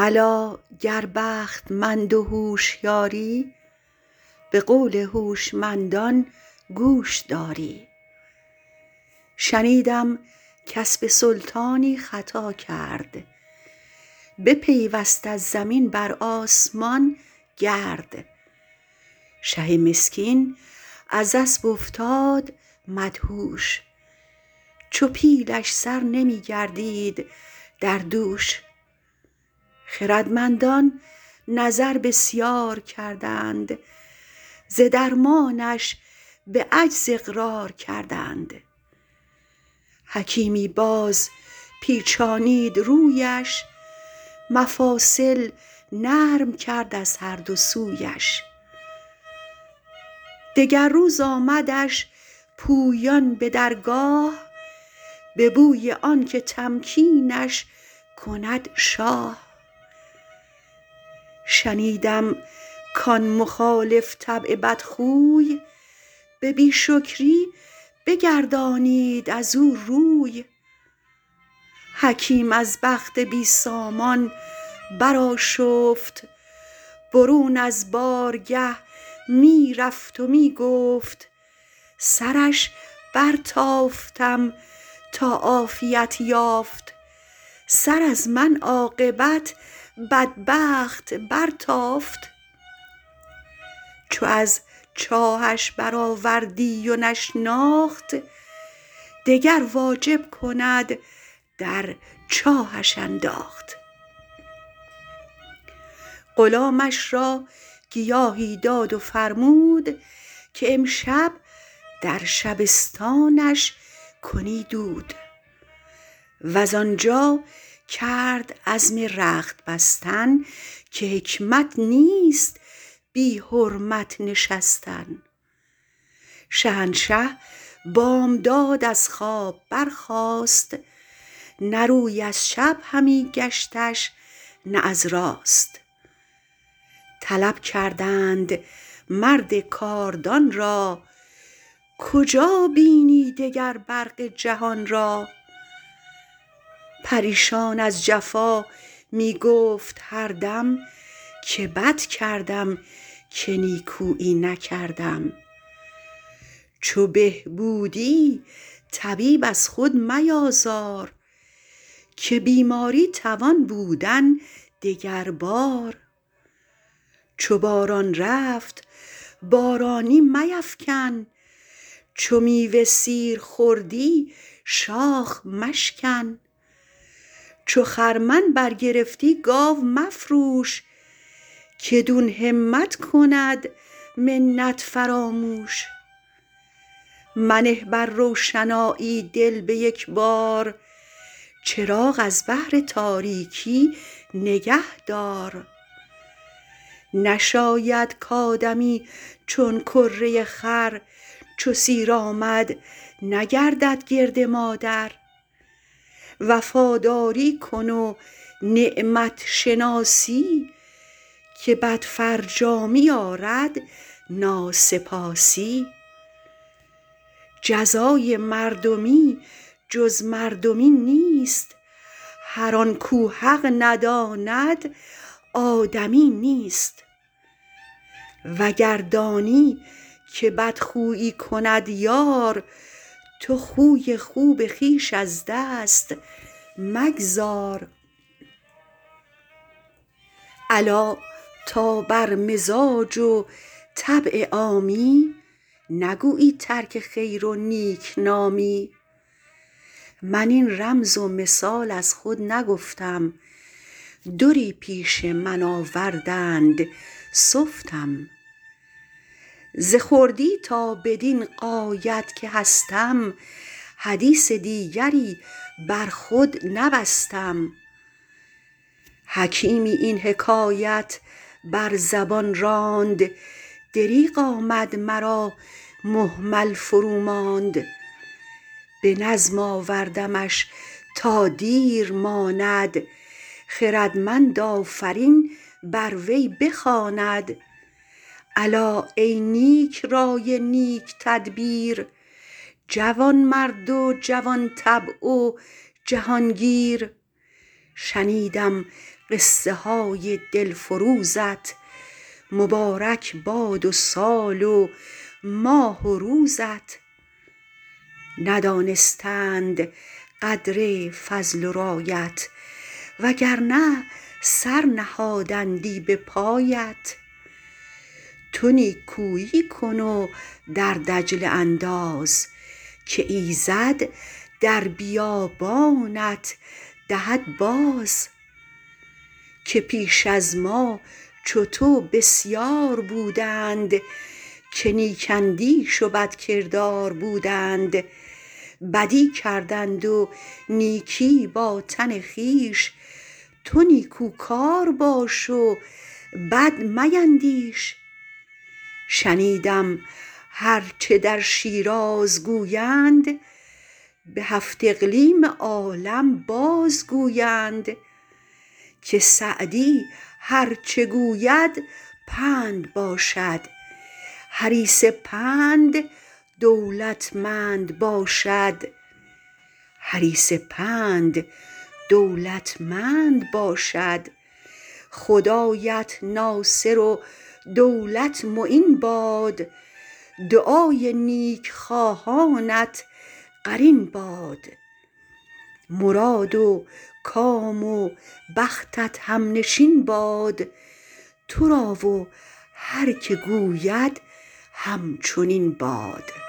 الا گر بختمند و هوشیاری به قول هوشمندان گوش داری. شنیدم کاسب سلطانی خطا کرد بپیوست از زمین بر آسمان گرد. شه مسکین از اسب افتاد مدهوش چو پیلش سر نمی گردید در دوش. خردمندان نظر بسیار کردند ز درمانش به عجز اقرار کردند. حکیمی باز پیچانید رویش مفاصل نرم کرد از هر دو سویش. دگر روز آمدش پویان به درگاه به بوی آنکه تمکینش کند شاه. شنیدم کان مخالف طبع بدخوی به بی شکری بگردانید ازو روی. حکیم از بخت بی سامان برآشفت برون از بارگه می رفت و می گفت سرش برتافتم تا عافیت یافت. سر از من عاقبت بدبخت برتافت. چو از چاهش برآوردی و نشناخت دگر واجب کند در چاهش انداخت. غلامش را گیاهی داد و فرمود که امشب در شبستانش کنی دود. وز آنجا کرد عزم رخت بستن که حکمت نیست بی حرمت نشستن. شهنشه بامداد از خواب برخاست نه روی از چپ همی گشتش نه از راست. طلب کردند مرد کاردان را کجا بینی دگر برق جهان را؟ پریشان از جفا می گفت هر دم که بد کردم که نیکویی نکردم. چو به بودی طبیب از خود میازار که بیماری توان بودن دگربار. چو باران رفت بارانی میفکن چو میوه سیر خوردی شاخ مشکن. چو خرمن برگرفتی گاو مفروش کدون همت کند منت فراموش. منه بر روشنایی دل به یکبار چراغ از بهر تاریکی نگه دار. نشاید کآدمی چون کره خر چو سیر آمد نگردد گرد مادر. وفاداری کن و نعمت شناسی که بدفرجامی آرد ناسپاسی. جزای مردمی جز مردمی نیست هر آن کو حق نداند آدمی نیست. وگر دانی که بدخویی کند یار تو خوی خوب خویش از دست مگذار. الا تا بر مزاج و طبع عامی نگویی ترک خیر و نیکنامی من این رمز و مثال از خود نگفتم دری پیش من آوردند سفتم. ز خردی تا بدین غایت که هستم حدیث دیگری بر خود نبستم. حکیمی این حکایت بر زبان راند دریغ آمد مرا مهمل فروماند. به نظم آوردمش تا دیر ماند خردمند آفرین بر وی بخواند. الا ای نیک رای نیک تدبیر جوانمرد و جوان طبع و جهانگیر. شنیدم قصه های دلفروزت مبارک باد و سال و ماه و روزت. ندانستند قدر فضل و رایت وگرنه سر نهادندی به پایت. تو نیکویی کن و در دجله انداز که ایزد در بیابانت دهد باز. که پیش از ما چو تو بسیار بودند که نیک اندیش و بدکردار بودند. بدی کردند و نیکی با تن خویش تو نیکوکار باش و بد میندیش. شنیدم هر چه در شیراز گویند به هفت اقلیم عالم باز گویند که سعدی هر چه گوید پند باشد حریص پند دولتمند باشد خدایت ناصر و دولت معین باد دعای نیک خواهانت قرین باد. مراد و کام و بختت همنشین باد تو را و هر که گوید همچنین باد.